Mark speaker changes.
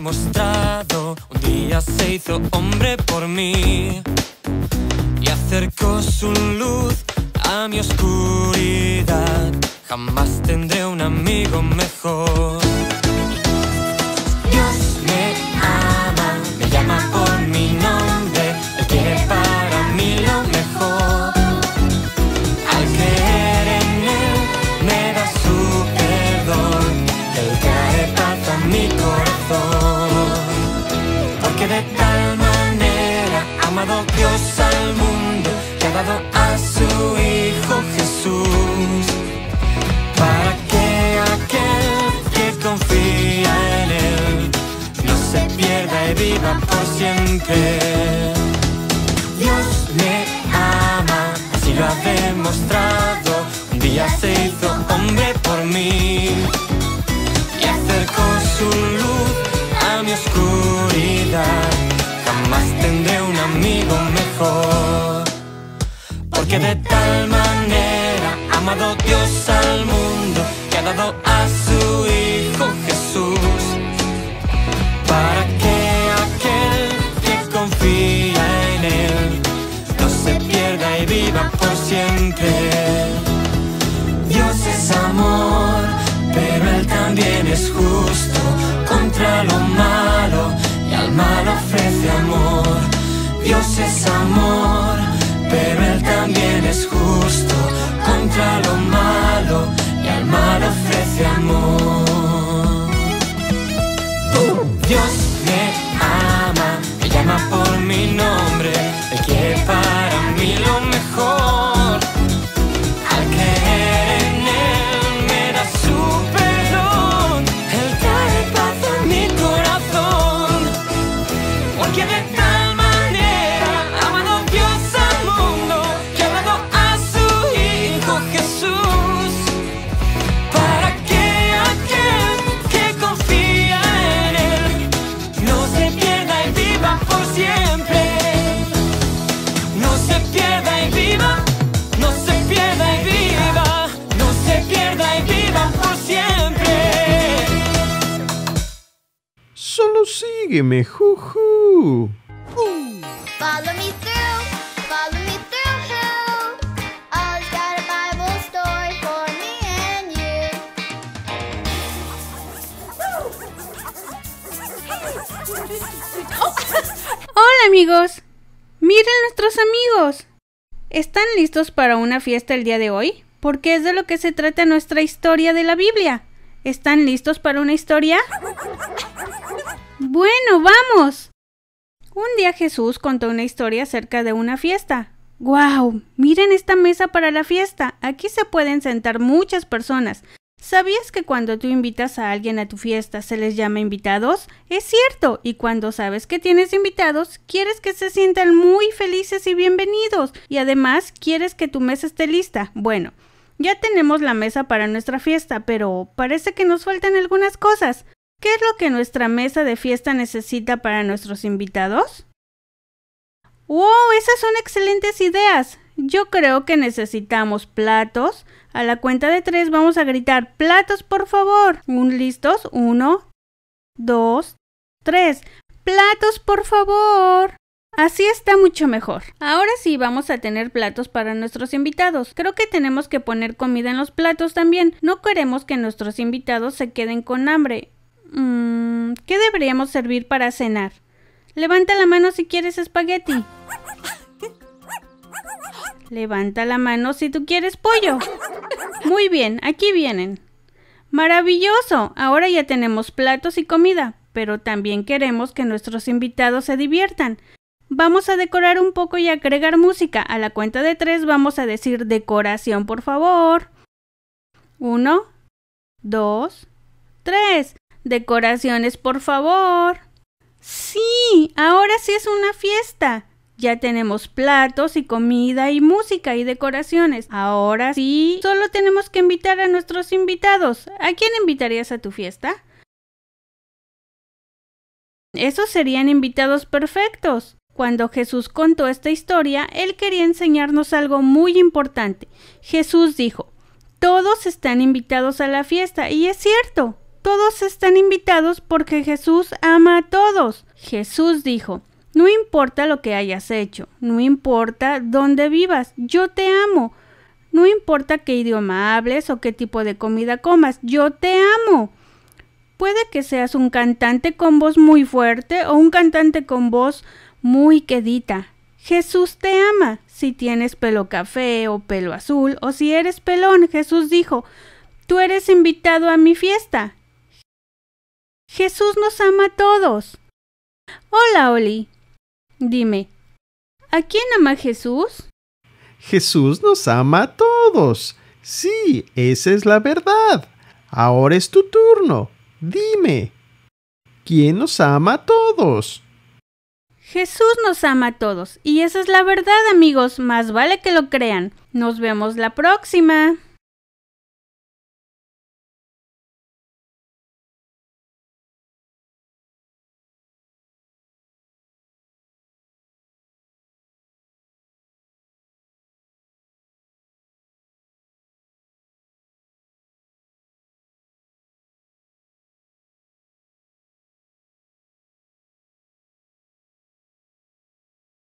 Speaker 1: mostrado. Un día se hizo hombre por mí y acercó su luz a mi oscuridad. Jamás tendré un amigo mejor. Siempre. Dios me ama, así lo ha demostrado. Un día se hizo hombre por mí y acercó su luz a mi oscuridad. Jamás tendré un amigo mejor. Porque de tal manera ha amado Dios al mundo que ha dado a su Hijo Jesús para que ofrece amor. Dios es amor, pero Él también es justo contra lo malo y al mal ofrece amor. Dios me ama, me llama por mi nombre, Él quiere para mí lo
Speaker 2: sígueme, juju.
Speaker 3: Follow me through, follow me through hell. Always got a Bible story for me and you.
Speaker 4: Hola amigos, miren nuestros amigos. ¿Están listos para una fiesta el día de hoy? Porque es de lo que se trata nuestra historia de la Biblia. ¿Están listos para una historia? Bueno, vamos. Un día Jesús contó una historia acerca de una fiesta. ¡Guau! Miren esta mesa para la fiesta. Aquí se pueden sentar muchas personas. ¿Sabías que cuando tú invitas a alguien a tu fiesta se les llama invitados? Es cierto, y cuando sabes que tienes invitados, quieres que se sientan muy felices y bienvenidos, y además quieres que tu mesa esté lista. Bueno, ya tenemos la mesa para nuestra fiesta, pero parece que nos faltan algunas cosas. ¿Qué es lo que nuestra mesa de fiesta necesita para nuestros invitados? ¡Wow! Esas son excelentes ideas. Yo creo que necesitamos platos. A la cuenta de tres vamos a gritar platos, por favor. ¿Un listos? Uno, dos, tres. Platos, por favor. Así está mucho mejor. Ahora sí vamos a tener platos para nuestros invitados. Creo que tenemos que poner comida en los platos también. No queremos que nuestros invitados se queden con hambre. Mm, ¿Qué deberíamos servir para cenar? Levanta la mano si quieres espagueti. Levanta la mano si tú quieres pollo. Muy bien, aquí vienen. Maravilloso. Ahora ya tenemos platos y comida, pero también queremos que nuestros invitados se diviertan. Vamos a decorar un poco y agregar música. A la cuenta de tres vamos a decir decoración, por favor. Uno, dos, tres. Decoraciones, por favor. Sí, ahora sí es una fiesta. Ya tenemos platos y comida y música y decoraciones. Ahora sí, solo tenemos que invitar a nuestros invitados. ¿A quién invitarías a tu fiesta? Esos serían invitados perfectos. Cuando Jesús contó esta historia, él quería enseñarnos algo muy importante. Jesús dijo, todos están invitados a la fiesta, y es cierto, todos están invitados porque Jesús ama a todos. Jesús dijo, No importa lo que hayas hecho, no importa dónde vivas, yo te amo. No importa qué idioma hables o qué tipo de comida comas, yo te amo. Puede que seas un cantante con voz muy fuerte o un cantante con voz muy quedita. Jesús te ama. Si tienes pelo café o pelo azul o si eres pelón, Jesús dijo, tú eres invitado a mi fiesta. Jesús nos ama a todos. Hola, Oli. Dime, ¿a quién ama Jesús?
Speaker 2: Jesús nos ama a todos. Sí, esa es la verdad. Ahora es tu turno. Dime, ¿quién nos ama a todos?
Speaker 4: Jesús nos ama a todos y esa es la verdad amigos, más vale que lo crean. Nos vemos la próxima.